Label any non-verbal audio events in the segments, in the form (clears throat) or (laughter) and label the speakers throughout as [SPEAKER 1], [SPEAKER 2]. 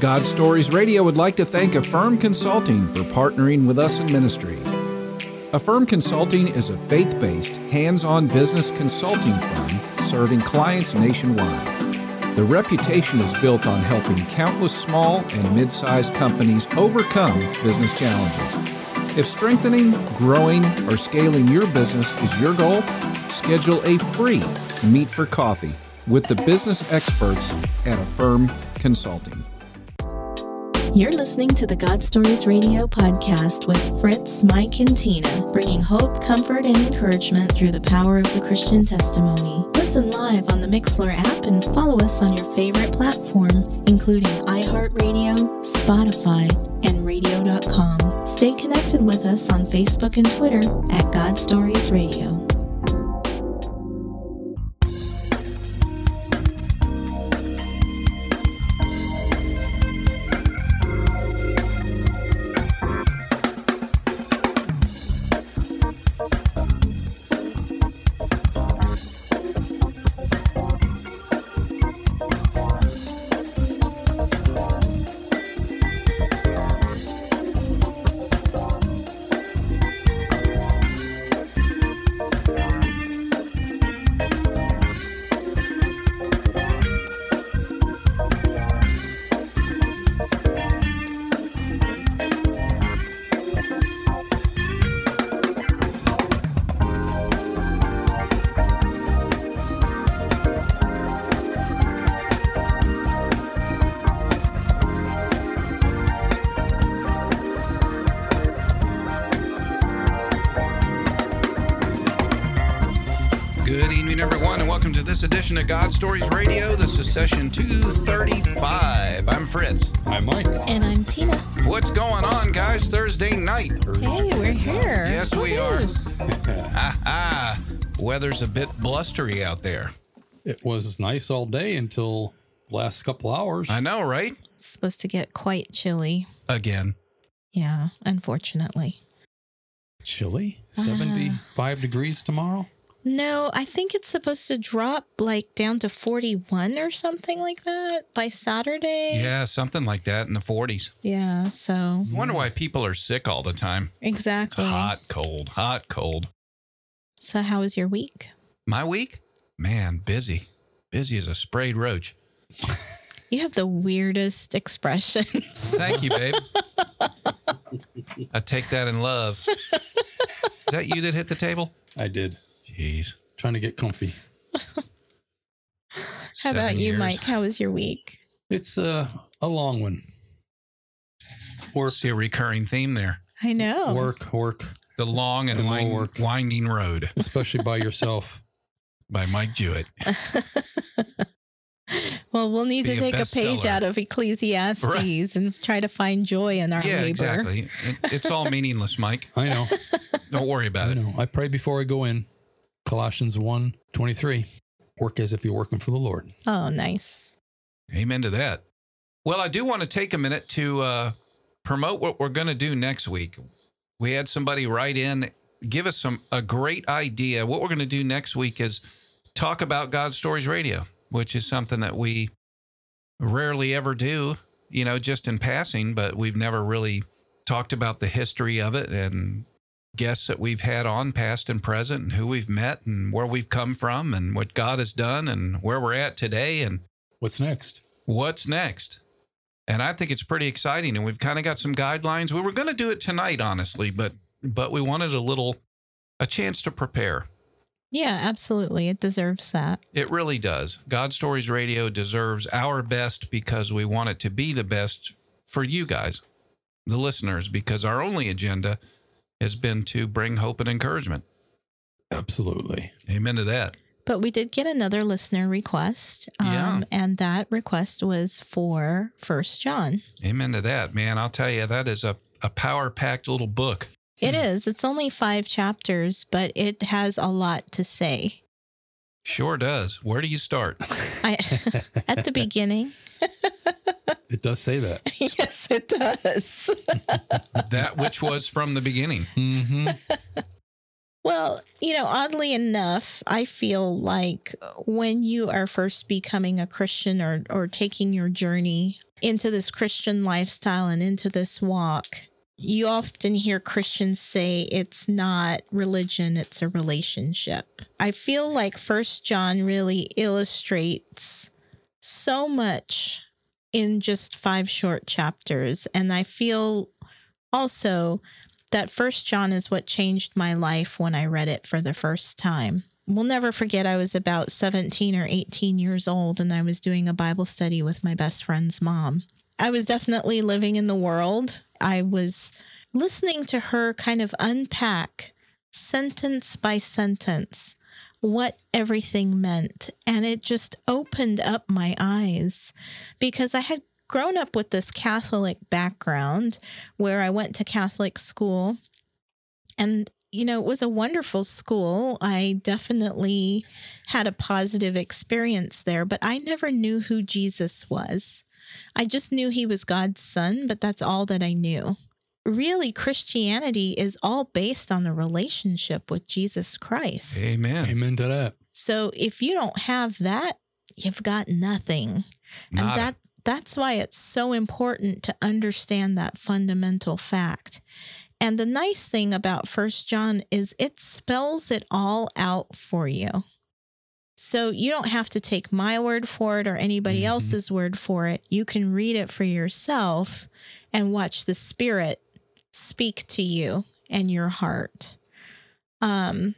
[SPEAKER 1] God Stories Radio would like to thank Affirm Consulting for partnering with us in ministry. Affirm Consulting is a faith based, hands on business consulting firm serving clients nationwide. The reputation is built on helping countless small and mid sized companies overcome business challenges. If strengthening, growing, or scaling your business is your goal, schedule a free Meet for Coffee with the business experts at Affirm Consulting.
[SPEAKER 2] You're listening to the God Stories Radio podcast with Fritz, Mike, and Tina, bringing hope, comfort, and encouragement through the power of the Christian testimony. Listen live on the Mixlr app and follow us on your favorite platform, including iHeartRadio, Spotify, and radio.com. Stay connected with us on Facebook and Twitter at God Stories Radio.
[SPEAKER 1] Edition of God Stories Radio. This is session 235. I'm Fritz.
[SPEAKER 3] I'm Mike.
[SPEAKER 2] And I'm Tina.
[SPEAKER 1] What's going on, guys? Thursday night.
[SPEAKER 2] Hey, we're here.
[SPEAKER 1] Yes, we are.
[SPEAKER 2] Woohoo.
[SPEAKER 1] Ah, ah. Weather's a bit blustery out there.
[SPEAKER 3] It was nice all day until last couple hours.
[SPEAKER 1] I know, right?
[SPEAKER 2] It's supposed to get quite chilly.
[SPEAKER 1] Again.
[SPEAKER 2] Yeah, unfortunately.
[SPEAKER 3] Chilly, 75 degrees tomorrow.
[SPEAKER 2] No, I think it's supposed to drop like down to 41 or something like that by Saturday.
[SPEAKER 1] Yeah, something like that in the 40s.
[SPEAKER 2] Yeah, so
[SPEAKER 1] I wonder why people are sick all the time.
[SPEAKER 2] Exactly.
[SPEAKER 1] It's hot, cold, hot, cold.
[SPEAKER 2] So, how was your week?
[SPEAKER 1] My week? Man, busy. Busy as a sprayed roach.
[SPEAKER 2] You have the weirdest expressions.
[SPEAKER 1] Thank you, babe. (laughs) I take that in love. Is that you that hit the table?
[SPEAKER 3] I did.
[SPEAKER 1] Jeez.
[SPEAKER 3] Trying to get comfy. (laughs)
[SPEAKER 2] How
[SPEAKER 1] Seven
[SPEAKER 2] about you,
[SPEAKER 1] years.
[SPEAKER 2] Mike? How was your week?
[SPEAKER 3] It's uh, a long one. Work,
[SPEAKER 1] See a recurring theme there.
[SPEAKER 2] I know.
[SPEAKER 3] work, work,
[SPEAKER 1] The long and
[SPEAKER 3] And more
[SPEAKER 1] wind,
[SPEAKER 3] work.
[SPEAKER 1] winding road
[SPEAKER 3] especially by (laughs) yourself.
[SPEAKER 1] by Mike Jewett. (laughs)
[SPEAKER 2] well, we'll need
[SPEAKER 1] Be
[SPEAKER 2] to take a page
[SPEAKER 1] bestseller.
[SPEAKER 2] out of Ecclesiastes
[SPEAKER 1] Right.
[SPEAKER 2] and try to find joy in our
[SPEAKER 1] yeah,
[SPEAKER 2] labor.
[SPEAKER 1] exactly. It, it's all meaningless, Mike.
[SPEAKER 3] I know.
[SPEAKER 1] Don't worry about
[SPEAKER 3] I
[SPEAKER 1] it.
[SPEAKER 3] I know. I pray before I go in. Colossians 1 23. Work as if you're working for the Lord.
[SPEAKER 2] Oh, nice.
[SPEAKER 1] Amen to that. Well, I do want to take a minute to uh, promote what we're going to do next week. We had somebody write in, give us some a great idea. What we're going to do next week is talk about God Stories Radio, which is something that we rarely ever do, you know, just in passing, but we've never really talked about the history of it and guests that we've had on past and present and who we've met and where we've come from and what God has done and where we're at today and
[SPEAKER 3] What's next?
[SPEAKER 1] what's next. And I think it's pretty exciting. And we've kind of got some guidelines. We were going to do it tonight, honestly, but but we wanted a little a chance to prepare.
[SPEAKER 2] Yeah, absolutely. It deserves that.
[SPEAKER 1] It really does. God Stories Radio deserves our best because we want it to be the best for you guys, the listeners, because our only agenda has been to bring hope and encouragement.
[SPEAKER 3] Absolutely.
[SPEAKER 1] Amen to that.
[SPEAKER 2] But we did get another listener request. Um,
[SPEAKER 1] Yeah.
[SPEAKER 2] And that request was for First John.
[SPEAKER 1] Amen to that, man. I'll tell you, that is a, a power packed little book.
[SPEAKER 2] It is. It's only five chapters, but it has a lot to say.
[SPEAKER 1] Sure does. Where do you start?
[SPEAKER 2] I, (laughs) at the beginning. (laughs)
[SPEAKER 3] It does say that. (laughs)
[SPEAKER 2] yes, it does. (laughs)
[SPEAKER 1] that which was from the beginning.
[SPEAKER 3] Mm-hmm.
[SPEAKER 2] Well, you know, oddly enough, I feel like when you are first becoming a Christian or, or taking your journey into this Christian lifestyle and into this walk, you often hear Christians say it's not religion, it's a relationship. I feel like First John really illustrates so much in just five short chapters. And I feel also that First John is what changed my life when I read it for the first time. We'll never forget I was about 17 or 18 years old and I was doing a Bible study with my best friend's mom. I was definitely living in the world. I was listening to her kind of unpack sentence by sentence what everything meant. And it just opened up my eyes because I had grown up with this Catholic background where I went to Catholic school. And, you know, it was a wonderful school. I definitely had a positive experience there, but I never knew who Jesus was. I just knew he was God's son, but that's all that I knew. Really, Christianity is all based on the relationship with Jesus Christ.
[SPEAKER 1] Amen.
[SPEAKER 3] Amen to that.
[SPEAKER 2] So if you don't have that, you've got nothing. And that that's why it's so important to understand that fundamental fact. And the nice thing about First John is it spells it all out for you. So you don't have to take my word for it or anybody
[SPEAKER 3] Mhm.
[SPEAKER 2] else's word for it. You can read it for yourself and watch the spirit speak to you and your heart. Um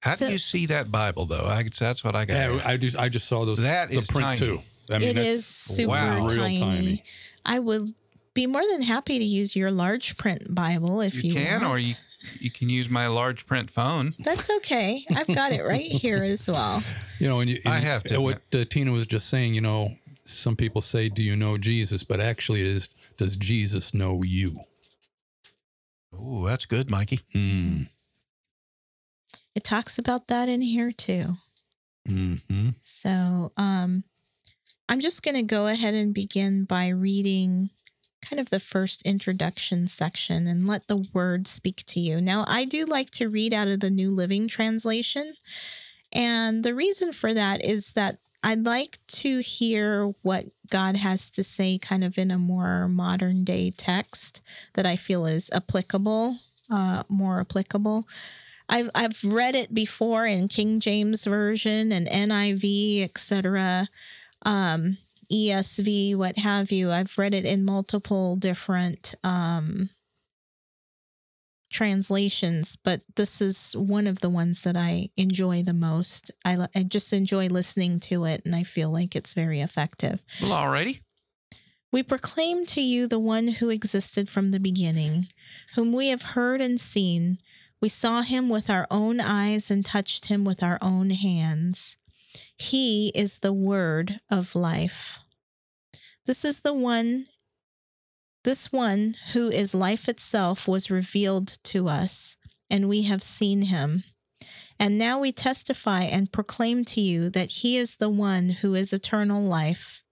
[SPEAKER 1] How
[SPEAKER 2] so-
[SPEAKER 1] do you see that Bible though? I, that's what I got.
[SPEAKER 3] Yeah, I just I just saw those
[SPEAKER 1] that
[SPEAKER 3] the
[SPEAKER 1] is
[SPEAKER 3] print
[SPEAKER 1] tiny.
[SPEAKER 3] too. I mean,
[SPEAKER 2] it
[SPEAKER 3] that's
[SPEAKER 2] super
[SPEAKER 1] wow.
[SPEAKER 3] real
[SPEAKER 2] tiny.
[SPEAKER 3] tiny.
[SPEAKER 2] I would be more than happy to use your large print Bible if
[SPEAKER 1] You,
[SPEAKER 2] you,
[SPEAKER 1] can, or you you can use my large print phone.
[SPEAKER 2] That's okay. I've got it right (laughs) here as well.
[SPEAKER 3] You know, and, you,
[SPEAKER 1] I have to
[SPEAKER 3] What uh, Tina was just saying, you know, some people say, "Do you know Jesus?" But actually, it is does Jesus know you?
[SPEAKER 1] Oh, that's good, Mikey.
[SPEAKER 3] Hmm.
[SPEAKER 2] It talks about that in here too.
[SPEAKER 3] Hmm.
[SPEAKER 2] So, um, I'm just going to go ahead and begin by reading kind of the first introduction section and let the word speak to you. Now, I do like to read out of the New Living Translation. And the reason for that is that I'd like to hear what God has to say kind of in a more modern day text that I feel is applicable, uh, more applicable. I've I've read it before in King James version and NIV, etc., um, ESV, what have you. I've read it in multiple different um, translations, but this is one of the ones that I enjoy the most. I, I just enjoy listening to it, and I feel like it's very effective.
[SPEAKER 1] Well, alrighty.
[SPEAKER 2] We proclaim to you the one who existed from the beginning, whom we have heard and seen. We saw him with our own eyes and touched him with our own hands. He is the word of life. This is the one, this one who is life itself was revealed to us, and we have seen him. And now we testify and proclaim to you that he is the one who is eternal life.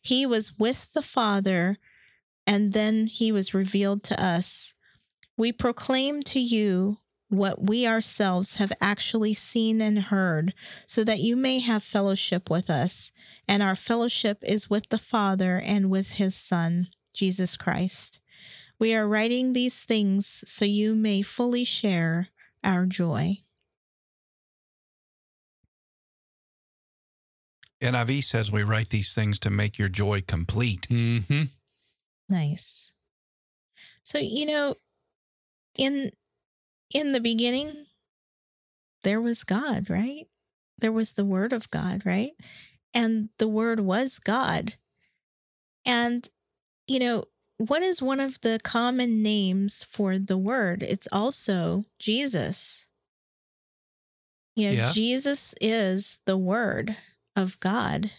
[SPEAKER 2] He was with the Father, and then he was revealed to us. We proclaim to you what we ourselves have actually seen and heard, so that you may have fellowship with us. And our fellowship is with the Father and with his Son, Jesus Christ. We are writing these things so you may fully share our joy.
[SPEAKER 1] NIV says we write these things to make your joy complete.
[SPEAKER 3] Hmm.
[SPEAKER 2] Nice. So, you know, in in the beginning there was God, right? There was the word of God, right? And the word was God. And you know, what is one of the common names for the word? It's also Jesus. You know,
[SPEAKER 1] Yeah.
[SPEAKER 2] Jesus is the word of God.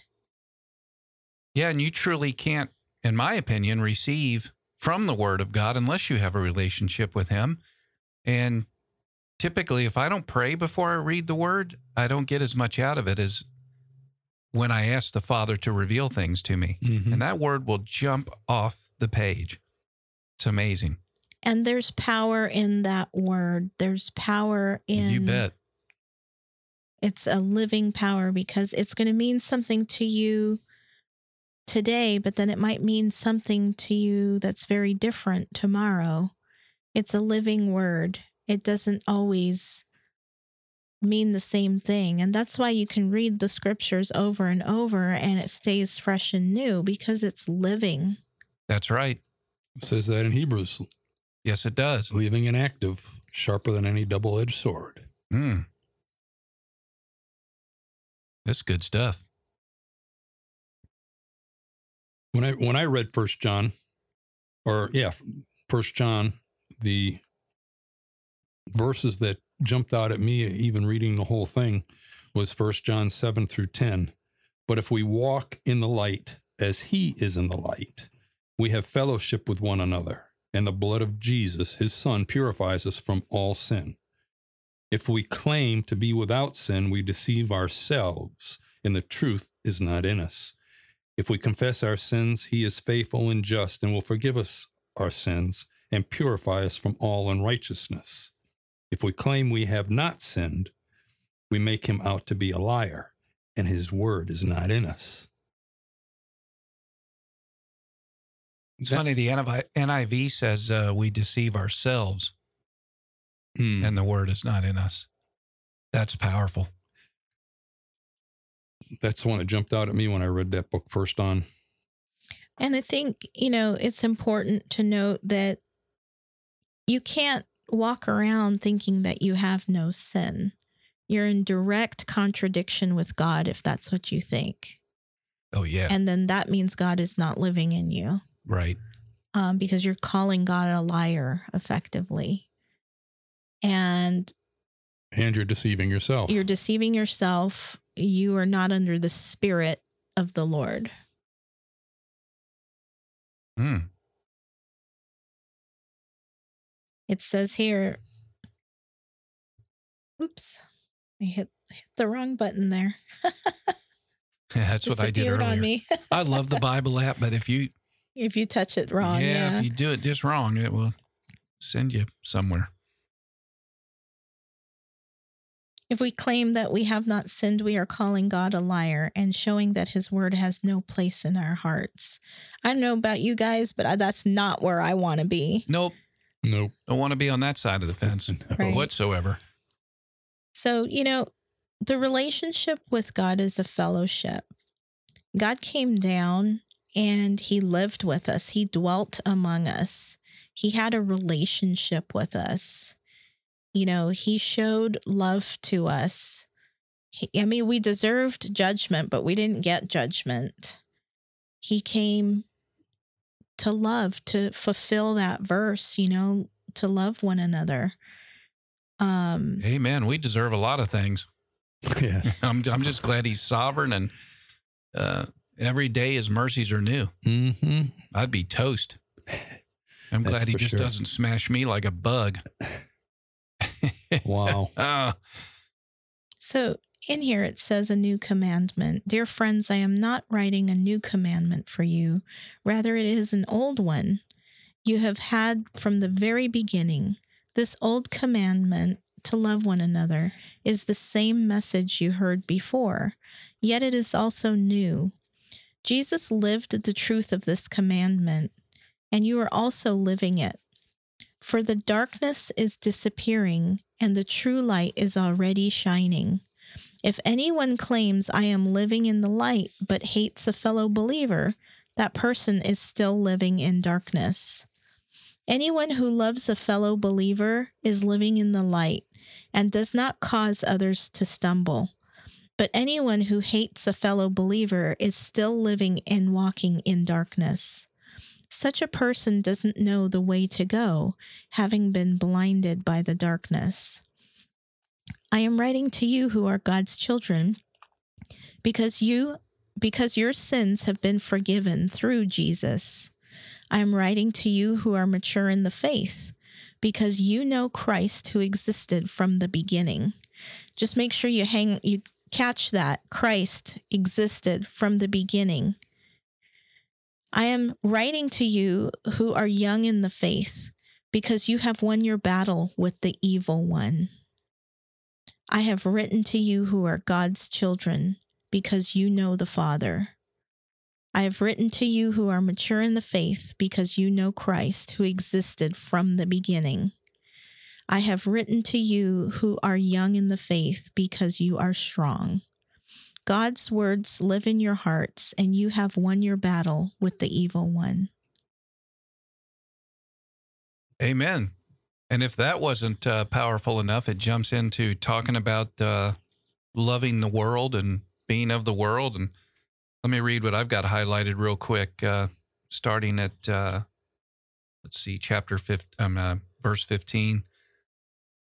[SPEAKER 1] Yeah, and you truly can't, in my opinion, receive from the Word of God unless you have a relationship with Him. And typically, if I don't pray before I read the Word, I don't get as much out of it as when I ask the Father to reveal things to me.
[SPEAKER 3] Mhm.
[SPEAKER 1] And that Word will jump off the page. It's amazing.
[SPEAKER 2] And there's power in that word. There's power in
[SPEAKER 1] you bet.
[SPEAKER 2] It's a living power because it's going to mean something to you today, but then it might mean something to you that's very different tomorrow. It's a living word. It doesn't always mean the same thing. And that's why you can read the scriptures over and over and it stays fresh and new because it's living.
[SPEAKER 1] That's right.
[SPEAKER 3] It says that in Hebrews,
[SPEAKER 1] Yes, it does.
[SPEAKER 3] living and active, sharper than any double edged sword.
[SPEAKER 1] Mm. That's good stuff.
[SPEAKER 3] When I when I read First John, or yeah, First John, the verses that jumped out at me, even reading the whole thing, was First John seven through ten. But if we walk in the light as He is in the light, we have fellowship with one another, and the blood of Jesus, His Son, purifies us from all sin. If we claim to be without sin, we deceive ourselves, and the truth is not in us. If we confess our sins, he is faithful and just and will forgive us our sins and purify us from all unrighteousness. If we claim we have not sinned, we make him out to be a liar, and his word is not in us.
[SPEAKER 1] It's
[SPEAKER 3] That-
[SPEAKER 1] funny. The NIV NIV says uh, we deceive ourselves,
[SPEAKER 3] Hmm.
[SPEAKER 1] and the word is not in us. That's powerful.
[SPEAKER 3] That's the one that jumped out at me when I read that book First John.
[SPEAKER 2] And I think, you know, it's important to note that you can't walk around thinking that you have no sin. You're in direct contradiction with God if that's what you think.
[SPEAKER 1] Oh yeah,
[SPEAKER 2] And then that means God is not living in you
[SPEAKER 1] right.
[SPEAKER 2] um, because you're calling God a liar effectively. And
[SPEAKER 3] And you're deceiving yourself.
[SPEAKER 2] you're deceiving yourself. You are not under the spirit of the Lord.
[SPEAKER 1] Hmm.
[SPEAKER 2] It says here, oops, I hit, hit the wrong button there. (laughs)
[SPEAKER 1] That's what I did earlier.
[SPEAKER 2] on me.
[SPEAKER 1] I love the (laughs) Bible app, but if you
[SPEAKER 2] if you touch it wrong,
[SPEAKER 1] yeah,
[SPEAKER 2] yeah.
[SPEAKER 1] if you do it just wrong, it will send you somewhere.
[SPEAKER 2] If we claim that we have not sinned, we are calling God a liar and showing that his word has no place in our hearts. I don't know about you guys, but I, that's not where I want to be.
[SPEAKER 1] Nope,
[SPEAKER 3] nope.
[SPEAKER 1] don't want to be on that side of the fence (laughs)
[SPEAKER 2] Right.
[SPEAKER 1] whatsoever.
[SPEAKER 2] So, you know, the relationship with God is a fellowship. God came down and he lived with us, he dwelt among us, he had a relationship with us. You know, he showed love to us. He, I mean, we deserved judgment, but we didn't get judgment. He came to love, to fulfill that verse, you know, to love one another. Um,
[SPEAKER 1] Amen. We deserve a lot of things. (laughs)
[SPEAKER 3] Yeah.
[SPEAKER 1] I'm I'm just glad he's sovereign and uh, every day his mercies are new.
[SPEAKER 3] hmm
[SPEAKER 1] I'd be toast. I'm glad he just
[SPEAKER 3] sure.
[SPEAKER 1] doesn't smash me like a bug.
[SPEAKER 3] Wow. (laughs)
[SPEAKER 1] Uh,
[SPEAKER 2] So in here it says a new commandment. Dear friends, I am not writing a new commandment for you. Rather, it is an old one you have had from the very beginning. This old commandment to love one another is the same message you heard before, yet it is also new. Jesus lived the truth of this commandment, and you are also living it. For the darkness is disappearing, and the true light is already shining. If anyone claims I am living in the light but hates a fellow believer, that person is still living in darkness. Anyone who loves a fellow believer is living in the light and does not cause others to stumble. But anyone who hates a fellow believer is still living and walking in darkness. Such a person doesn't know the way to go, having been blinded by the darkness. I am writing to you who are God's children because you because your sins have been forgiven through Jesus. I am writing to you who are mature in the faith because you know Christ who existed from the beginning. Just make sure you hang you catch that Christ existed from the beginning. I am writing to you who are young in the faith because you have won your battle with the evil one. I have written to you who are God's children because you know the Father. I have written to you who are mature in the faith because you know Christ, who existed from the beginning. I have written to you who are young in the faith because you are strong. God's words live in your hearts, and you have won your battle with the evil one.
[SPEAKER 1] Amen. And if that wasn't uh, powerful enough, it jumps into talking about uh, loving the world and being of the world. And let me read what I've got highlighted real quick, uh, starting at uh, let's see, chapter 15, um, uh, verse 15.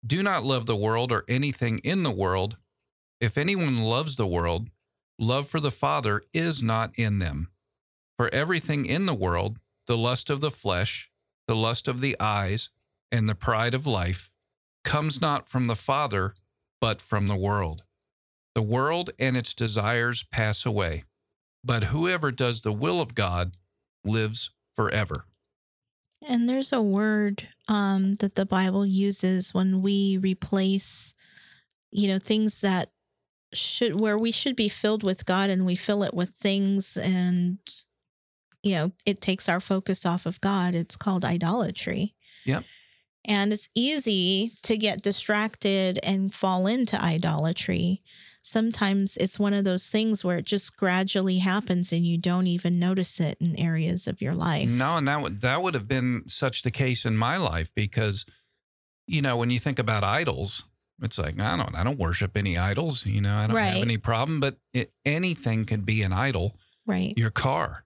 [SPEAKER 1] Do not love the world or anything in the world. If anyone loves the world, love for the Father is not in them. For everything in the world, the lust of the flesh, the lust of the eyes, and the pride of life comes not from the Father, but from the world. The world and its desires pass away, but whoever does the will of God lives forever.
[SPEAKER 2] And there's a word um, that the Bible uses when we replace, you know, things that should, where we should be filled with God and we fill it with things and, you know, it takes our focus off of God. It's called idolatry.
[SPEAKER 1] Yep.
[SPEAKER 2] And it's easy to get distracted and fall into idolatry. Sometimes it's one of those things where it just gradually happens and you don't even notice it in areas of your life.
[SPEAKER 1] No, and that would that would have been such the case in my life because, you know, when you think about idols, it's like I don't I don't worship any idols. You know, I don't
[SPEAKER 2] Right.
[SPEAKER 1] have any problem. But it, anything could be an idol.
[SPEAKER 2] Right.
[SPEAKER 1] Your car,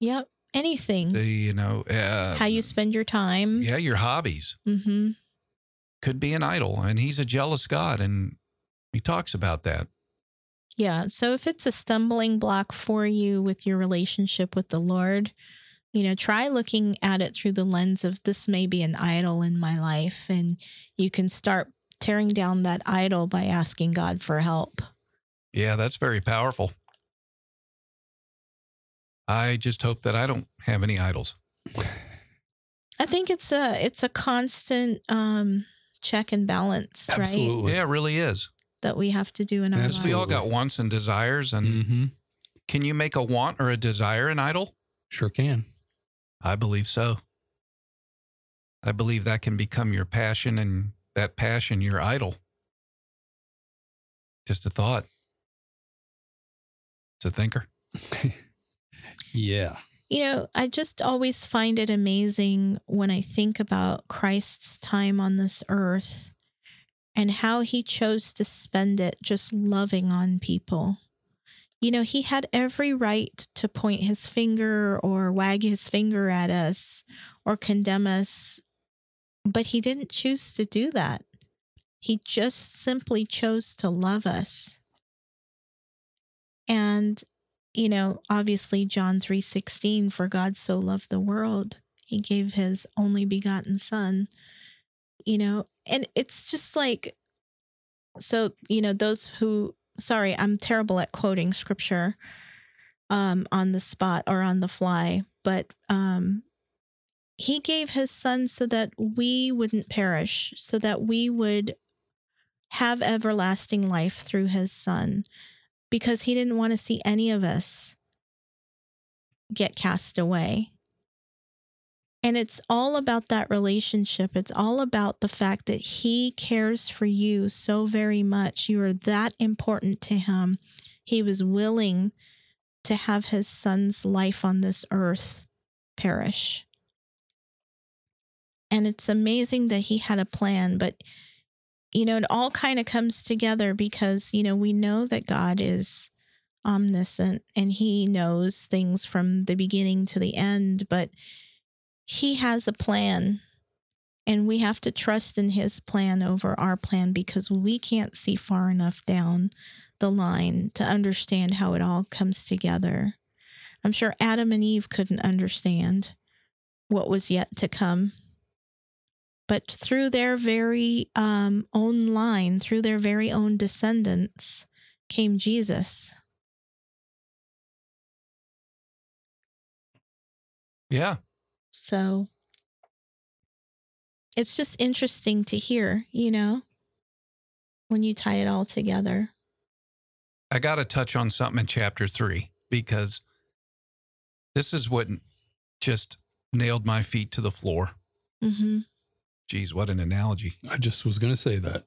[SPEAKER 2] Yep. Anything.
[SPEAKER 1] the you know, uh,
[SPEAKER 2] How you spend your time.
[SPEAKER 1] yeah, your hobbies
[SPEAKER 2] Mm-hmm.
[SPEAKER 1] could be an idol, and he's a jealous God, and he talks about that.
[SPEAKER 2] Yeah. So if it's a stumbling block for you with your relationship with the Lord, you know, try looking at it through the lens of this may be an idol in my life. And you can start tearing down that idol by asking God for help.
[SPEAKER 1] Yeah, that's very powerful. I just hope that I don't have any idols. (laughs)
[SPEAKER 2] I think it's a it's a constant um check and balance, right?
[SPEAKER 3] Absolutely.
[SPEAKER 1] Yeah, it really is.
[SPEAKER 2] That we have to do in our
[SPEAKER 1] Because we all got wants and desires, and
[SPEAKER 3] hmm
[SPEAKER 1] can you make a want or a desire an idol?
[SPEAKER 3] Sure can.
[SPEAKER 1] I believe so. I believe that can become your passion and that passion your idol. Just a thought. It's a thinker. (laughs)
[SPEAKER 3] yeah.
[SPEAKER 2] You know, I just always find it amazing when I think about Christ's time on this earth and how he chose to spend it just loving on people. You know, he had every right to point his finger or wag his finger at us or condemn us, but he didn't choose to do that. He just simply chose to love us. And you know, obviously John 3:16 for God so loved the world, he gave his only begotten son. You know, and it's just like so, you know, those who sorry, I'm terrible at quoting scripture um on the spot or on the fly, but um he gave his son so that we wouldn't perish, so that we would have everlasting life through his son because he didn't want to see any of us get cast away. And it's all about that relationship. It's all about the fact that he cares for you so very much. You are that important to him. He was willing to have his son's life on this earth perish. And it's amazing that he had a plan, but you know, it all kind of comes together because, you know, we know that God is omniscient and he knows things from the beginning to the end, but he has a plan and we have to trust in his plan over our plan because we can't see far enough down the line to understand how it all comes together. I'm sure Adam and Eve couldn't understand what was yet to come but through their very um, own line, through their very own descendants, came Jesus.
[SPEAKER 1] Yeah.
[SPEAKER 2] So it's just interesting to hear, you know, when you tie it all together.
[SPEAKER 1] I got to touch on something in chapter three because This is what just nailed my feet to the floor.
[SPEAKER 2] Mm-hmm.
[SPEAKER 1] Geez, what an analogy.
[SPEAKER 3] I just was going to say that.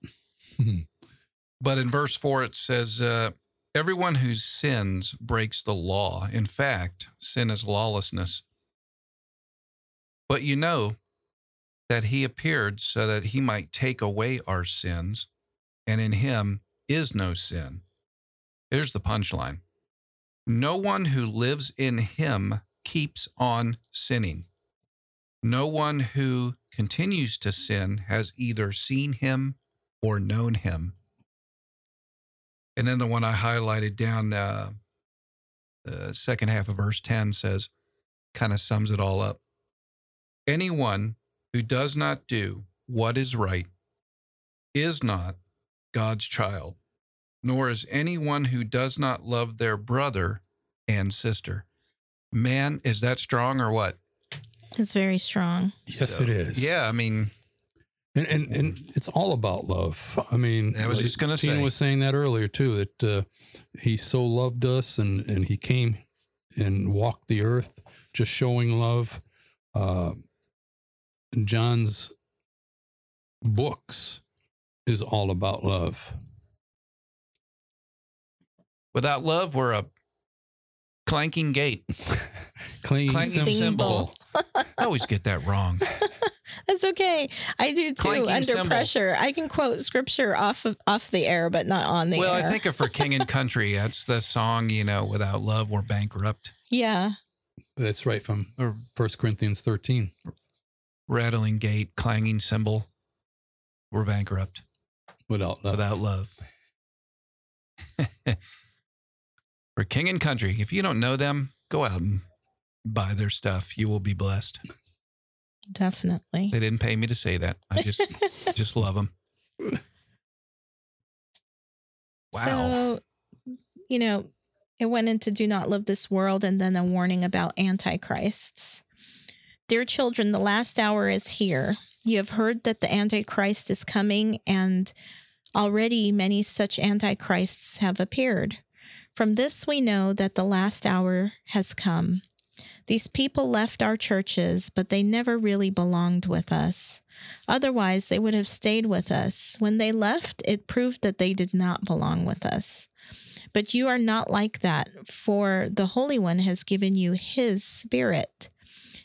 [SPEAKER 1] But in verse 4, it says, uh, Everyone who sins breaks the law. In fact, sin is lawlessness. But you know that he appeared so that he might take away our sins, and in him is no sin. Here's the punchline No one who lives in him keeps on sinning. No one who continues to sin has either seen him or known him. And then the one I highlighted down, uh, the second half of verse 10 says, kind of sums it all up. Anyone who does not do what is right is not God's child, nor is anyone who does not love their brother and sister. Man, is that strong or what?
[SPEAKER 2] It's very strong.
[SPEAKER 3] yes,
[SPEAKER 1] So,
[SPEAKER 3] it is.
[SPEAKER 1] Yeah, I mean,
[SPEAKER 3] And, and and it's all about love. I mean,
[SPEAKER 1] I was just gonna say.
[SPEAKER 3] was saying that earlier too. That uh, he so loved us, and and he came and walked the earth, just showing love. Uh, John's books is all about love.
[SPEAKER 1] without love, we're a clanking gate. (laughs)
[SPEAKER 3] Clanking
[SPEAKER 1] Clanking
[SPEAKER 3] cymbal.
[SPEAKER 1] I always get that wrong. (laughs)
[SPEAKER 2] That's okay. I do too.
[SPEAKER 1] Clanking
[SPEAKER 2] under
[SPEAKER 1] cymbal.
[SPEAKER 2] pressure, I can quote scripture off of off the air, but not on the
[SPEAKER 1] well,
[SPEAKER 2] air.
[SPEAKER 1] Well, I think of for (laughs) King and Country, that's the song, you know, without love, we're bankrupt.
[SPEAKER 2] yeah.
[SPEAKER 3] That's right from
[SPEAKER 1] Or
[SPEAKER 3] First Corinthians thirteen.
[SPEAKER 1] rattling gate, clanging cymbal, we're bankrupt
[SPEAKER 3] Without love.
[SPEAKER 1] without love. (laughs) for King and Country, if you don't know them, go out and buy their stuff. You will be blessed.
[SPEAKER 2] Definitely.
[SPEAKER 1] They didn't pay me to say that. I just (laughs) just love them. Wow.
[SPEAKER 2] So, you know, it went into do not love this world and then a warning about antichrists. Dear children, the last hour is here. You have heard that the antichrist is coming and already many such antichrists have appeared. From this we know that the last hour has come. These people left our churches, but they never really belonged with us. Otherwise, they would have stayed with us. When they left, it proved that they did not belong with us. But you are not like that, for the Holy One has given you His Spirit,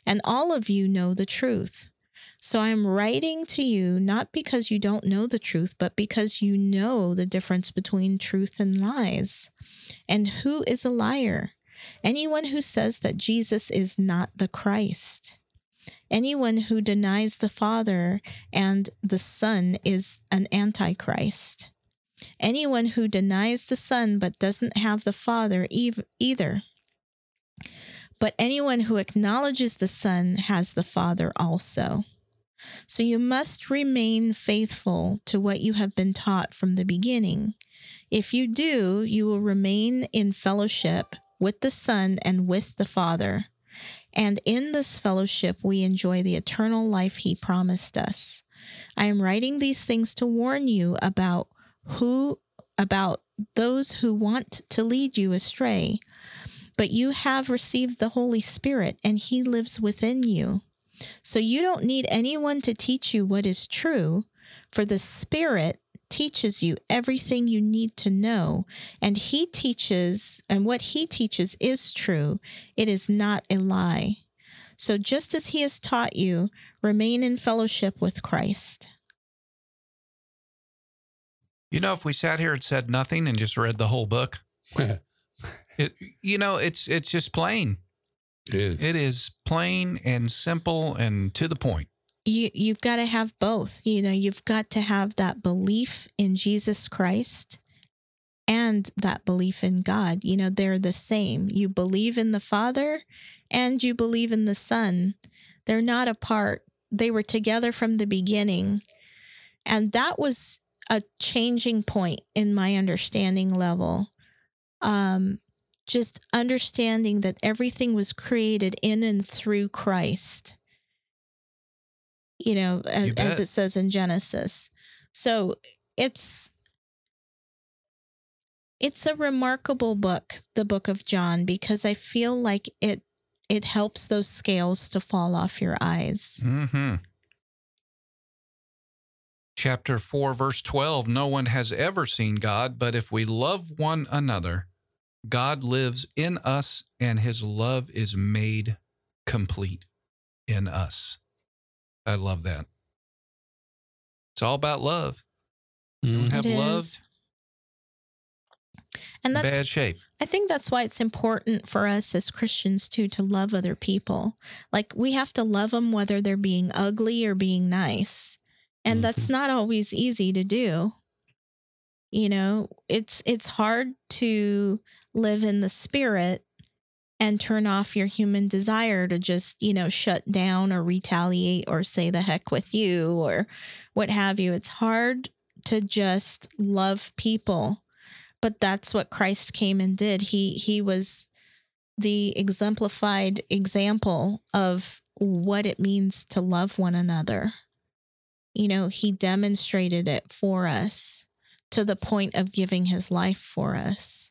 [SPEAKER 2] and all of you know the truth. So I am writing to you not because you don't know the truth, but because you know the difference between truth and lies. And who is a liar? Anyone who says that Jesus is not the Christ. Anyone who denies the Father and the Son is an antichrist. Anyone who denies the Son but doesn't have the Father ev- either. But anyone who acknowledges the Son has the Father also. So you must remain faithful to what you have been taught from the beginning. If you do, you will remain in fellowship with the Son and with the Father. And in this fellowship, we enjoy the eternal life he promised us. I am writing these things to warn you about who, about those who want to lead you astray. But you have received the Holy Spirit, and he lives within you. So you don't need anyone to teach you what is true, for the Spirit teaches you everything you need to know, and he teaches, and what he teaches is true. It is not a lie. So just as he has taught you, remain in fellowship with Christ.
[SPEAKER 1] You know, if we sat here and said nothing and just read the whole book, (laughs) it you know, it's it's just plain.
[SPEAKER 3] It is.
[SPEAKER 1] It is plain and simple and to the point.
[SPEAKER 2] You you've got to have both. You know, you've got to have that belief in Jesus Christ and that belief in God. You know, they're the same. You believe in the Father and you believe in the Son. They're not apart. They were together from the beginning. And that was a changing point in my understanding level. Um, just understanding that everything was created in and through Christ, you know, as,
[SPEAKER 1] You
[SPEAKER 2] as it says in Genesis. So it's it's a remarkable book, the book of John, because I feel like it it helps those scales to fall off your eyes.
[SPEAKER 1] Mm-hmm. Chapter 4, verse 12 No one has ever seen God, but if we love one another, God lives in us and his love is made complete in us. I love that. It's all about love. You don't
[SPEAKER 3] Mhm.
[SPEAKER 1] have
[SPEAKER 2] It
[SPEAKER 1] love,
[SPEAKER 2] is. And that's
[SPEAKER 1] bad shape.
[SPEAKER 2] I think that's why it's important for us as Christians too to love other people. Like we have to love them whether they're being ugly or being nice. And that's not always easy to do. You know, it's it's hard to live in the spirit and turn off your human desire to just, you know, shut down or retaliate or say the heck with you or what have you. It's hard to just love people but that's what Christ came and did. He he was the exemplified example of what it means to love one another. You know, he demonstrated it for us to the point of giving his life for us.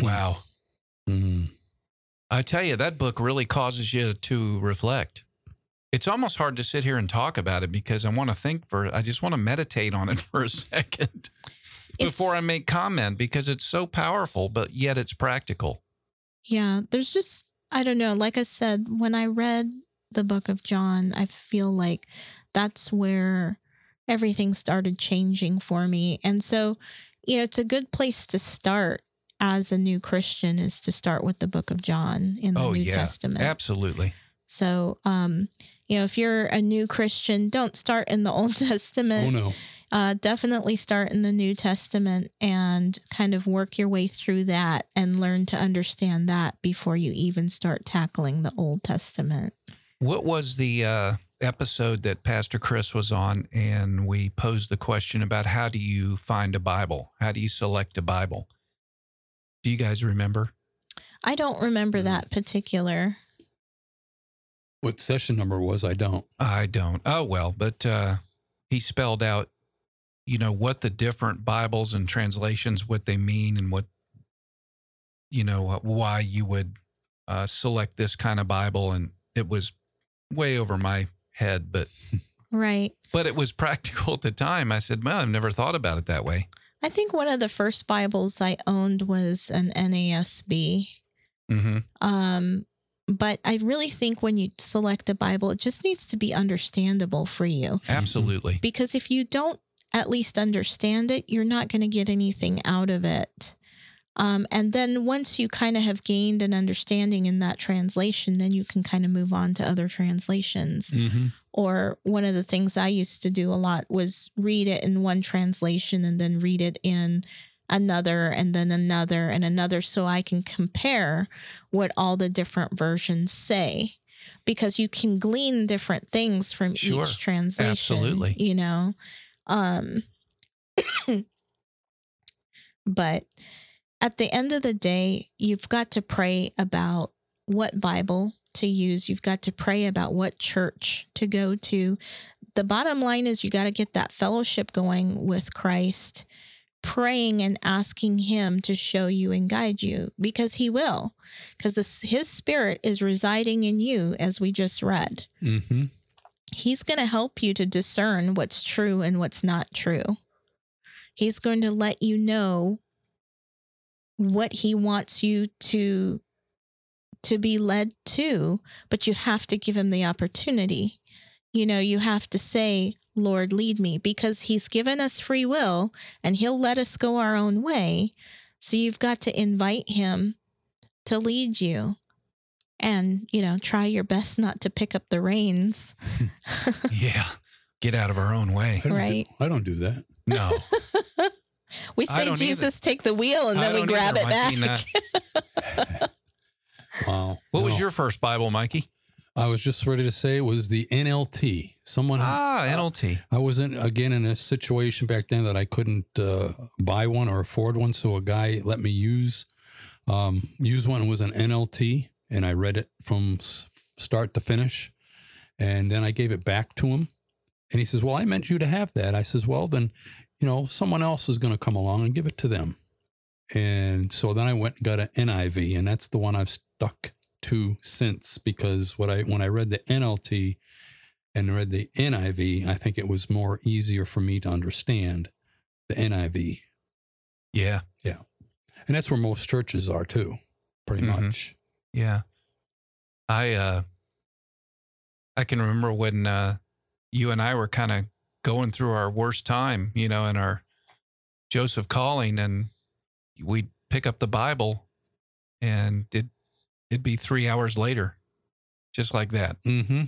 [SPEAKER 1] Wow.
[SPEAKER 3] Mhm.
[SPEAKER 1] I tell you, that book really causes you to reflect. It's almost hard to sit here and talk about it because I want to think for, I just want to meditate on it (laughs) for a second before I make comment because it's so powerful, but yet it's practical.
[SPEAKER 2] Yeah, there's just I don't know, like I said, when I read the book of John, I feel like that's where everything started changing for me. And so, you know, it's a good place to start as a new Christian is to start with the book of John in the
[SPEAKER 1] Oh,
[SPEAKER 2] New
[SPEAKER 1] yeah.
[SPEAKER 2] Testament.
[SPEAKER 1] Absolutely.
[SPEAKER 2] So, um, you know, if you're a new Christian, don't start in the (laughs) Old Testament
[SPEAKER 3] Oh no.
[SPEAKER 2] uh, definitely start in the New Testament and kind of work your way through that and learn to understand that before you even start tackling the Old Testament.
[SPEAKER 1] What was the uh, episode that Pastor Chris was on and we posed the question about how do you find a Bible? How do you select a Bible? Do you guys remember?
[SPEAKER 2] I don't remember that particular.
[SPEAKER 3] What session number was I don't.
[SPEAKER 1] I don't. Oh well, but uh, he spelled out, you know, what the different Bibles and translations, what they mean, and what, you know, uh, why you would uh, select this kind of Bible, and it was way over my head, but
[SPEAKER 2] Right.
[SPEAKER 1] but it was practical at the time. I said, well, I've never thought about it that way.
[SPEAKER 2] I think one of the first Bibles I owned was an NASB.
[SPEAKER 1] Mm-hmm.
[SPEAKER 2] Um, but I really think when you select a Bible, it just needs to be understandable for you.
[SPEAKER 1] Absolutely.
[SPEAKER 2] because if you don't at least understand it, you're not going to get anything out of it. Um, and then once you kind of have gained an understanding in that translation, then you can kind of move on to other translations.
[SPEAKER 3] Mm-hmm.
[SPEAKER 2] Or one of the things I used to do a lot was read it in one translation and then read it in another and then another and another so I can compare what all the different versions say. Because you can glean different things from
[SPEAKER 1] Sure.
[SPEAKER 2] each translation.
[SPEAKER 1] Absolutely.
[SPEAKER 2] You know? Um (coughs) but at the end of the day, you've got to pray about what Bible to use. You've got to pray about what church to go to. The bottom line is you got to get that fellowship going with Christ, praying and asking Him to show you and guide you because He will, because His Spirit is residing in you, as we just read.
[SPEAKER 3] Mm-hmm.
[SPEAKER 2] He's going to help you to discern what's true and what's not true. He's going to let you know what he wants you to to be led to, but you have to give him the opportunity. You know, you have to say, "Lord, lead me," because he's given us free will and he'll let us go our own way. So you've got to invite him to lead you. And, you know, try your best not to pick up the reins. (laughs)
[SPEAKER 1] Yeah. Get out of our own way.
[SPEAKER 3] I don't
[SPEAKER 2] Right.
[SPEAKER 3] Do, I don't do that.
[SPEAKER 1] No. (laughs)
[SPEAKER 2] We say
[SPEAKER 1] don't either.
[SPEAKER 2] Jesus take the wheel and then we grab
[SPEAKER 1] either,
[SPEAKER 2] it
[SPEAKER 1] Mikey,
[SPEAKER 2] back. (laughs)
[SPEAKER 1] What was your first Bible, Mikey?
[SPEAKER 3] I was just ready to say it was the NLT. Someone
[SPEAKER 1] Ah, NLT.
[SPEAKER 3] I was in again in a situation back then that I couldn't uh, buy one or afford one, so a guy let me use um, use one. It was an NLT, and I read it from s- start to finish, and then I gave it back to him, and he says, "Well, I meant you to have that." I says, "Well, then, you know, someone else is going to come along and give it to them." And so then I went and got an NIV, and that's the one I've stuck to cents because what I when I read the NLT and read the NIV, I think it was more easier for me to understand the NIV.
[SPEAKER 1] Yeah.
[SPEAKER 3] Yeah, and that's where most churches are too, pretty
[SPEAKER 1] Mhm.
[SPEAKER 3] much.
[SPEAKER 1] Yeah. I uh I can remember when uh you and I were kind of going through our worst time, you know, in our Joseph calling and we'd pick up the Bible and it it'd be 3 hours later just like that.
[SPEAKER 3] Mm-hmm.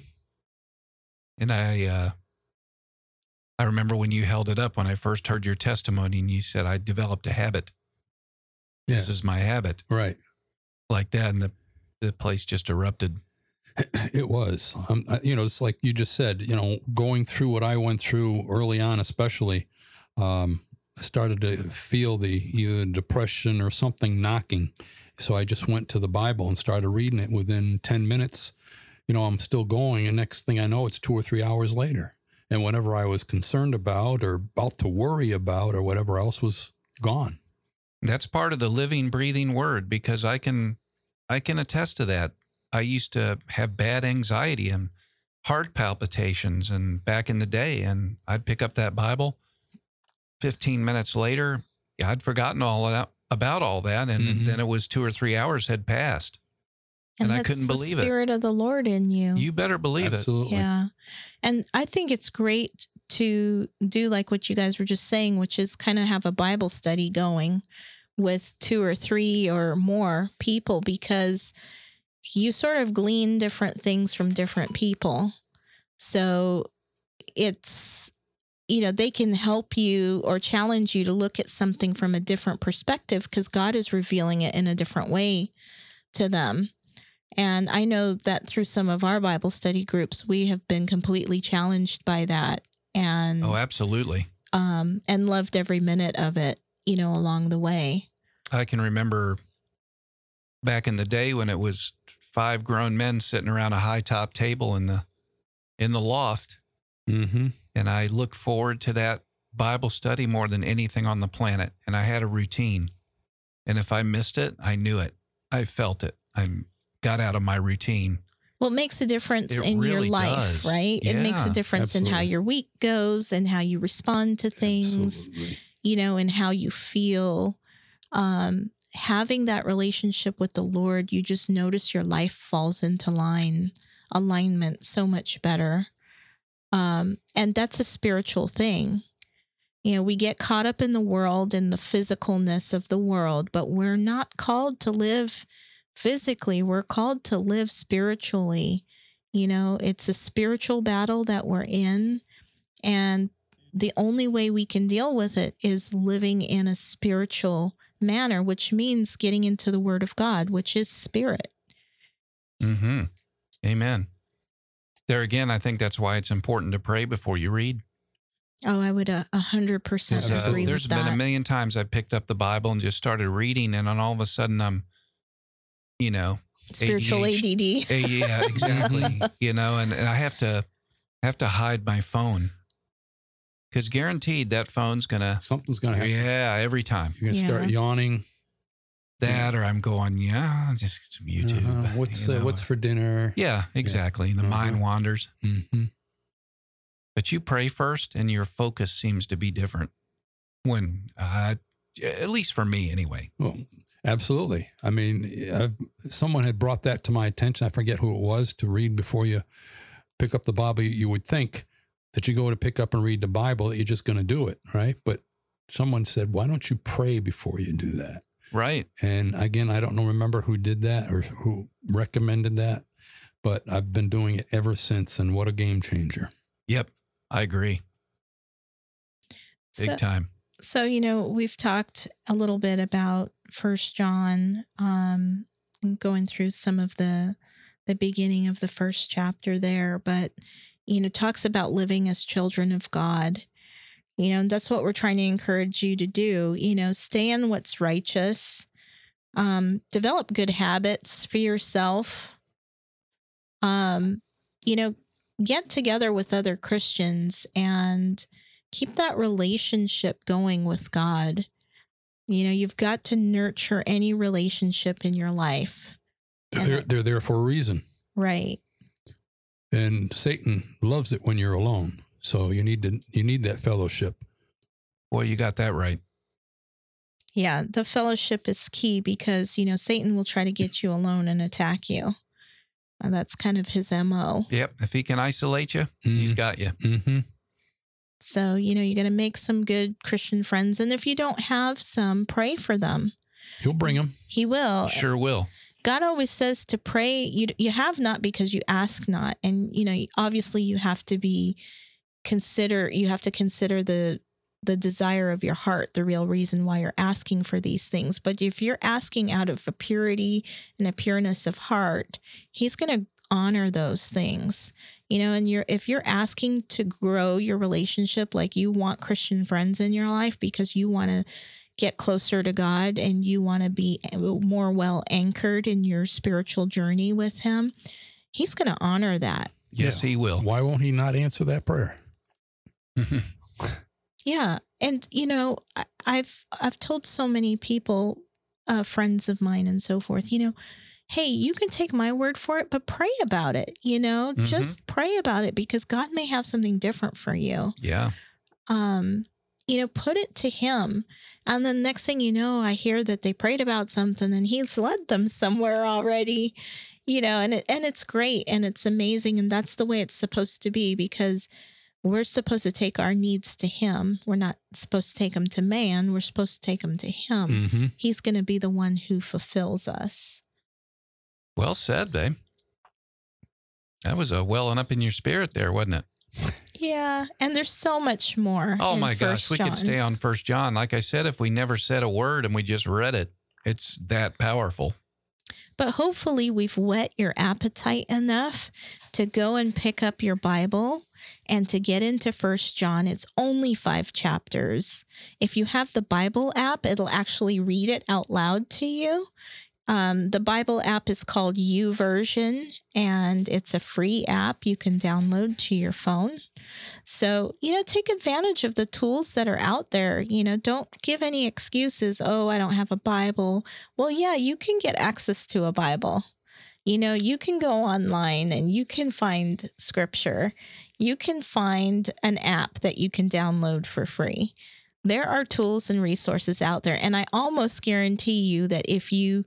[SPEAKER 1] And I uh I remember when you held it up when I first heard your testimony and you said I developed a habit.
[SPEAKER 3] Yeah.
[SPEAKER 1] This is my habit
[SPEAKER 3] Right.
[SPEAKER 1] like that and the the place just erupted. (clears throat)
[SPEAKER 3] It was, um, you know, it's like you just said, you know, going through what I went through early on, especially, um, I started to feel the either depression or something knocking. So I just went to the Bible and started reading it. Within 10 minutes, you know, I'm still going. And next thing I know, it's two or three hours later. And whatever I was concerned about or about to worry about or whatever else was gone.
[SPEAKER 1] That's part of the living, breathing word because I can, I can attest to that. I used to have bad anxiety and heart palpitations, and back in the day, and I'd pick up that Bible. Fifteen minutes later, I'd forgotten all of that about all that, and
[SPEAKER 3] Mhm.
[SPEAKER 1] then it was two or three hours had passed. And I
[SPEAKER 2] that's
[SPEAKER 1] couldn't
[SPEAKER 2] the
[SPEAKER 1] believe it.
[SPEAKER 2] Spirit of the Lord in you.
[SPEAKER 1] You better believe it.
[SPEAKER 3] Absolutely.
[SPEAKER 2] Yeah. And I think it's great to do like what you guys were just saying, which is kind of have a Bible study going with two or three or more people because you sort of glean different things from different people. So it's, you know, they can help you or challenge you to look at something from a different perspective because God is revealing it in a different way to them. And I know that through some of our Bible study groups, we have been completely challenged by that and.
[SPEAKER 1] Oh, absolutely.
[SPEAKER 2] um and loved every minute of it, you know, along the way.
[SPEAKER 1] I can remember back in the day when it was five grown men sitting around a high top table in the in the loft
[SPEAKER 3] Mm-hmm.
[SPEAKER 1] And I looked forward to that Bible study more than anything on the planet and I had a routine and if I missed it I knew it I felt it I got out of my routine
[SPEAKER 2] Well, it makes a difference
[SPEAKER 1] It
[SPEAKER 2] in your life,
[SPEAKER 1] does.
[SPEAKER 2] right? It makes a
[SPEAKER 1] Yeah,
[SPEAKER 2] difference in how your week goes and how you respond to things,
[SPEAKER 3] Absolutely.
[SPEAKER 2] you know, and how you feel. Um, having that relationship with the Lord, you just notice your life falls into line, alignment so much better. Um, and that's a spiritual thing. You know, we get caught up in the world and the physicalness of the world, but we're not called to live physically. We're called to live spiritually. You know, it's a spiritual battle that we're in. And the only way we can deal with it is living in a spiritual manner, which means getting into the Word of God, which is spirit.
[SPEAKER 1] mhm amen there again I think that's why it's important to pray before you read
[SPEAKER 2] Oh, I would a a hundred percent
[SPEAKER 1] 'Cause, uh,
[SPEAKER 2] agree
[SPEAKER 1] there's
[SPEAKER 2] with
[SPEAKER 1] been
[SPEAKER 2] that.
[SPEAKER 1] a million times I picked up the Bible and just started reading and then all of a sudden I'm you know
[SPEAKER 2] Spiritual
[SPEAKER 1] ADHD.
[SPEAKER 2] ADD.
[SPEAKER 1] Eh, yeah, (laughs) exactly. you know, and, and I have to have to hide my phone because guaranteed that phone's gonna.
[SPEAKER 3] Something's going to happen.
[SPEAKER 1] Yeah, every time
[SPEAKER 3] You're going to start yawning.
[SPEAKER 1] That, or I'm going, yeah, just some YouTube.
[SPEAKER 3] Uh-huh. (laughs) What's
[SPEAKER 1] you
[SPEAKER 3] uh, what's for dinner?
[SPEAKER 1] Yeah, exactly. The mind
[SPEAKER 3] Uh-huh.
[SPEAKER 1] wanders,
[SPEAKER 3] hmm
[SPEAKER 1] but you pray first, and your focus seems to be different. When, uh, at least for me, anyway.
[SPEAKER 3] Well, absolutely. I mean, I've, someone had brought that to my attention. I forget who it was to read before you pick up the Bible. You would think that you go to pick up and read the Bible, that you're just going to do it, right? But someone said, why don't you pray before you do that?
[SPEAKER 1] Right.
[SPEAKER 3] And again, I don't know, remember who did that or who recommended that, but I've been doing it ever since. And what a game changer.
[SPEAKER 1] Yep. I agree. Big
[SPEAKER 2] So,
[SPEAKER 1] time.
[SPEAKER 2] so you know, we've talked a little bit about First John, um, going through some of the the beginning of the first chapter there, but you know, talks about living as children of God. You know, that's what we're trying to encourage you to do. You know, stay in what's righteous, um, develop good habits for yourself. Um, you know, get together with other Christians and keep that relationship going with God. You know, you've got to nurture any relationship in your life.
[SPEAKER 3] They're there, they're there for a reason.
[SPEAKER 2] Right.
[SPEAKER 3] And Satan loves it when you're alone. So you need to you need that fellowship.
[SPEAKER 1] Well, you got that right.
[SPEAKER 2] Yeah, the fellowship is key because, you know, Satan will try to get you alone and attack you. And that's kind of his MO.
[SPEAKER 1] Yep. If he can isolate you, he's got you.
[SPEAKER 3] Mm-hmm.
[SPEAKER 2] So, you know, you're going to make some good Christian friends. And if you don't have some, pray for them.
[SPEAKER 3] He'll bring them.
[SPEAKER 2] He will.
[SPEAKER 1] Sure will.
[SPEAKER 2] God always says to pray. You you have not because you ask not, and you know obviously you have to be consider. You have to consider the the desire of your heart, the real reason why you're asking for these things. But if you're asking out of a purity and a pureness of heart, He's going to honor those things. You know, and you're if you're asking to grow your relationship, like you want Christian friends in your life because you want to get closer to God and you want to be eh, more well anchored in your spiritual journey with Him, He's going to honor that.
[SPEAKER 1] Yes,
[SPEAKER 3] Yeah.
[SPEAKER 1] he will.
[SPEAKER 3] Why won't he not answer that prayer? (laughs)
[SPEAKER 2] Yeah, and you know, I- I've I've told so many people, uh, friends of mine and so forth. You know, hey, you can take my word for it, but pray about it. You know,
[SPEAKER 1] Mhm.
[SPEAKER 2] just pray about it because God may have something different for you.
[SPEAKER 1] yeah.
[SPEAKER 2] um, you know, put it to him. And then next thing you know, I hear that they prayed about something and he's led them somewhere already, you know, and it, and it's great and it's amazing. And that's the way it's supposed to be because we're supposed to take our needs to him. We're not supposed to take them to man. We're supposed to take them to him.
[SPEAKER 3] Mm-hmm.
[SPEAKER 2] He's going to be the one who fulfills us.
[SPEAKER 1] Well said, babe. That was a welling up in your spirit there, wasn't it?
[SPEAKER 2] Yeah. And there's so much more.
[SPEAKER 1] Oh my gosh, we could stay on First John. Like I said, if we never said a word and we just read it, it's that powerful.
[SPEAKER 2] But hopefully, we've whet your appetite enough to go and pick up your Bible and to get into First John. It's only five chapters. If you have the Bible app, it'll actually read it out loud to you. Um, the Bible app is called YouVersion, and it's a free app you can download to your phone. So, you know, take advantage of the tools that are out there. You know, don't give any excuses. Oh, I don't have a Bible. Well, yeah, you can get access to a Bible. You know, you can go online and you can find scripture. You can find an app that you can download for free. There are tools and resources out there. And I almost guarantee you that if you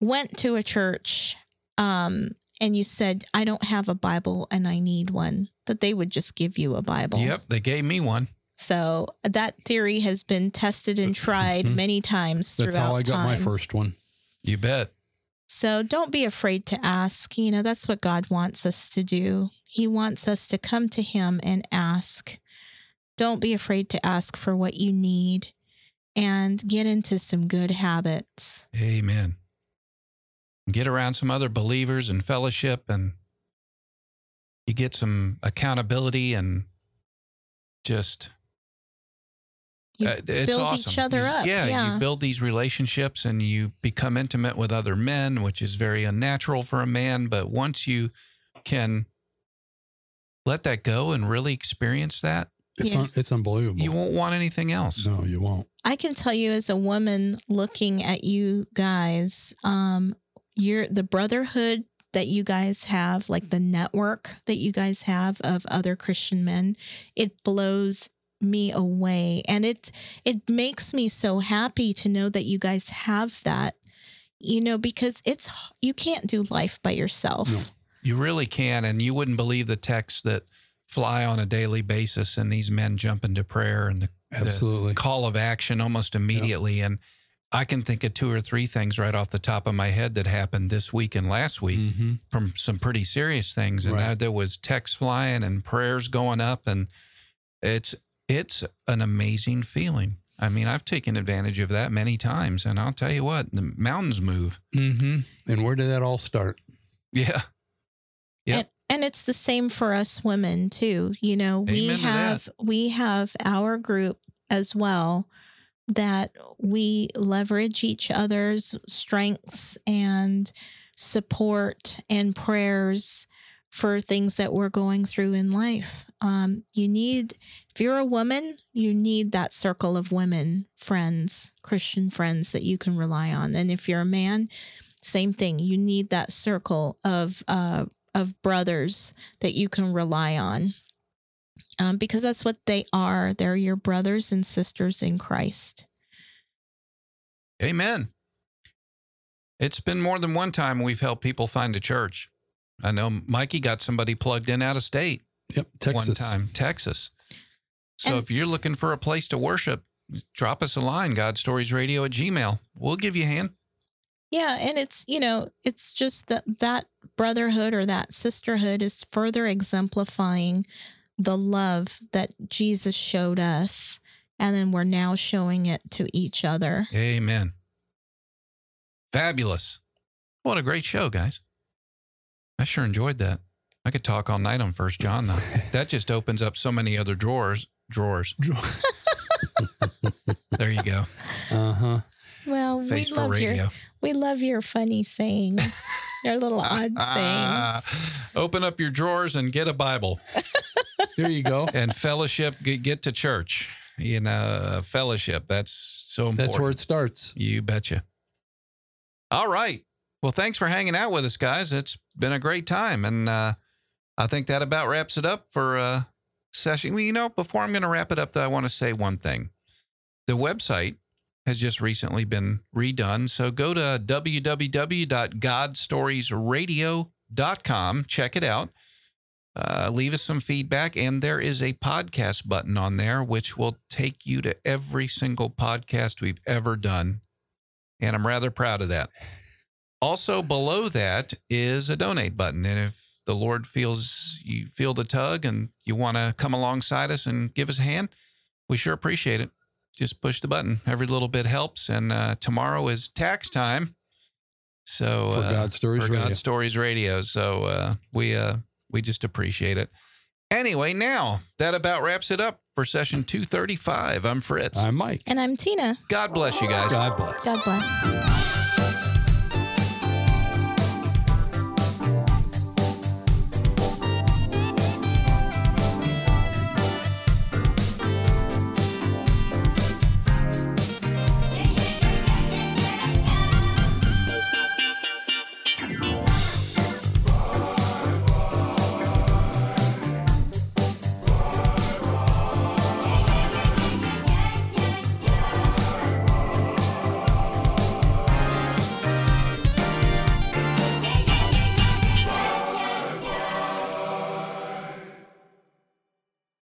[SPEAKER 2] went to a church um, and you said, I don't have a Bible and I need one, that they would just give you a Bible.
[SPEAKER 1] Yep, they gave me one.
[SPEAKER 2] So that theory has been tested and (laughs) tried
[SPEAKER 3] Mhm.
[SPEAKER 2] many times throughout
[SPEAKER 3] That's how I got my first one.
[SPEAKER 1] You bet.
[SPEAKER 2] So don't be afraid to ask. You know, that's what God wants us to do. He wants us to come to Him and ask. Don't be afraid to ask for what you need and get into some good habits.
[SPEAKER 1] Amen. Get around some other believers and fellowship, and you get some accountability and just
[SPEAKER 2] You
[SPEAKER 1] uh, it's
[SPEAKER 2] build
[SPEAKER 1] awesome.
[SPEAKER 2] each other up.
[SPEAKER 1] Yeah,
[SPEAKER 2] Yeah.
[SPEAKER 1] you build these relationships and you become intimate with other men, which is very unnatural for a man. But once you can let that go and really experience that,
[SPEAKER 3] It's
[SPEAKER 2] Yeah.
[SPEAKER 3] un, it's unbelievable.
[SPEAKER 1] you won't want anything else.
[SPEAKER 3] no, you won't.
[SPEAKER 2] I can tell you as a woman looking at you guys, um, you're the brotherhood that you guys have, like the network that you guys have of other Christian men, it blows me away. And it it makes me so happy to know that you guys have that. You know, because it's you can't do life by yourself.
[SPEAKER 3] No.
[SPEAKER 1] You really can. And you wouldn't believe the texts that fly on a daily basis and these men jump into prayer and the
[SPEAKER 3] Absolutely.
[SPEAKER 1] call of action almost immediately. And I can think of two or three things right off the top of my head that happened this week and last week
[SPEAKER 3] hmm
[SPEAKER 1] from some pretty serious things. And
[SPEAKER 3] Right.
[SPEAKER 1] uh, there was text flying and prayers going up. And it's, it's an amazing feeling. I mean, I've taken advantage of that many times. And I'll tell you what, the mountains move.
[SPEAKER 3] hmm And where did that all start?
[SPEAKER 1] Yeah. Yep.
[SPEAKER 2] And, and it's the same for us women too. You know, we
[SPEAKER 1] Amen that.
[SPEAKER 2] have we have our group as well that we leverage each other's strengths and support and prayers for things that we're going through in life. Um, you need, if you're a woman, you need that circle of women friends, Christian friends that you can rely on. And if you're a man, same thing. You need that circle of uh, of brothers that you can rely on, um, because that's what they are. They're your brothers and sisters in Christ.
[SPEAKER 1] Amen. It's been more than one time we've helped people find a church. I know Mikey got somebody plugged in out of state
[SPEAKER 3] Yep. Texas.
[SPEAKER 1] one time, Texas. So
[SPEAKER 2] And-
[SPEAKER 1] if you're looking for a place to worship, drop us a line, godstoriesradio at gmail. We'll give you a hand.
[SPEAKER 2] Yeah, and it's you know it's just that that brotherhood or that sisterhood is further exemplifying the love that Jesus showed us, and then we're now showing it to each other.
[SPEAKER 1] Amen. Fabulous. What a great show, guys. I sure enjoyed that. I could talk all night on First John though. (laughs) that just opens up so many other drawers. Drawers. There you go.
[SPEAKER 3] Uh huh.
[SPEAKER 2] Well, we
[SPEAKER 1] Face for
[SPEAKER 2] love your we love your funny sayings, your little (laughs) odd sayings. (laughs)
[SPEAKER 1] Open up your drawers and get a Bible
[SPEAKER 3] There you go.
[SPEAKER 1] and fellowship. Get, get to church. You know, fellowship. That's so important.
[SPEAKER 3] That's where it starts.
[SPEAKER 1] You betcha. All right. Well, thanks for hanging out with us, guys. It's been a great time. And uh, I think that about wraps it up for uh, session. Well, you know, before I'm going to wrap it up, though, I want to say one thing. The website has just recently been redone. So go to www.godstoriesradio.com. Check it out. Uh, leave us some feedback, and there is a podcast button on there, which will take you to every single podcast we've ever done. And I'm rather proud of that. Also, below that is a donate button. And if the Lord feels you feel the tug and you want to come alongside us and give us a hand, we sure appreciate it. Just push the button. Every little bit helps. And uh, tomorrow is tax time. So
[SPEAKER 3] For
[SPEAKER 1] uh,
[SPEAKER 3] God Stories
[SPEAKER 1] for
[SPEAKER 3] Radio.
[SPEAKER 1] God Stories Radio. So uh, we uh, we just appreciate it. Anyway, now that about wraps it up for session 235. I'm Fritz.
[SPEAKER 3] I'm Mike.
[SPEAKER 2] And I'm Tina.
[SPEAKER 1] God bless you guys.
[SPEAKER 3] God bless.
[SPEAKER 2] God bless.